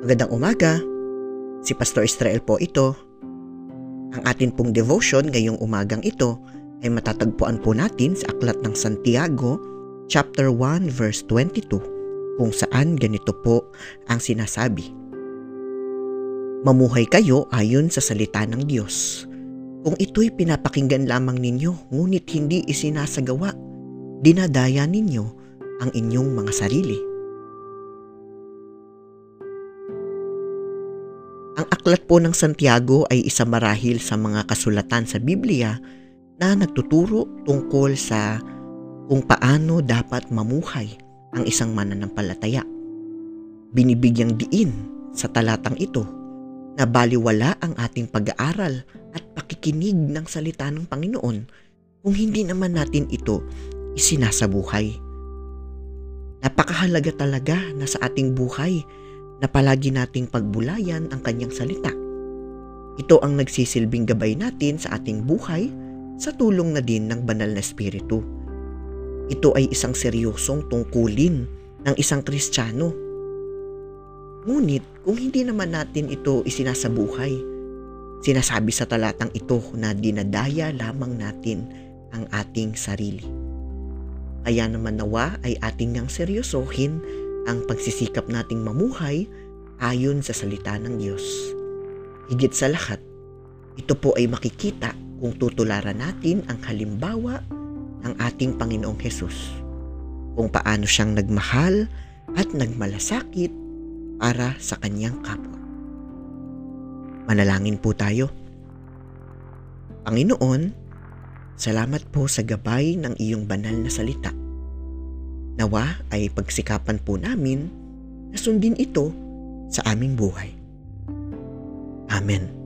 Magandang umaga. Si Pastor Israel po ito. Ang atin pong devotion ngayong umagang ito ay matatagpuan po natin sa Aklat ng Santiago, chapter 1, verse 22, kung saan ganito po ang sinasabi. Mamuhay kayo ayon sa salita ng Diyos. Kung ito'y pinapakinggan lamang ninyo, ngunit hindi isinasagawa, dinadaya ninyo ang inyong mga sarili. Ang aklat po ng Santiago ay isa marahil sa mga kasulatan sa Biblia na nagtuturo tungkol sa kung paano dapat mamuhay ang isang mananampalataya. Binibigyang diin sa talatang ito na baliwala ang ating pag-aaral at pakikinig ng salita ng Panginoon kung hindi naman natin ito isinasabuhay. Napakahalaga talaga na sa ating buhay na palagi nating pagbulayan ang kanyang salita. Ito ang nagsisilbing gabay natin sa ating buhay sa tulong na din ng banal na espiritu. Ito ay isang seryosong tungkulin ng isang kristyano. Ngunit kung hindi naman natin ito isinasabuhay, sinasabi sa talatang ito na dinadaya lamang natin ang ating sarili. Kaya naman nawa ay ating ngang seryosohin ang pagsisikap nating mamuhay ayon sa salita ng Diyos. Higit sa lahat, ito po ay makikita kung tutularan natin ang halimbawa ng ating Panginoong Hesus. Kung paano siyang nagmahal at nagmalasakit para sa kanyang kapwa. Manalangin po tayo. Panginoon, salamat po sa gabay ng iyong banal na salita Nawa ay pagsikapan po namin na sundin ito sa aming buhay. Amen.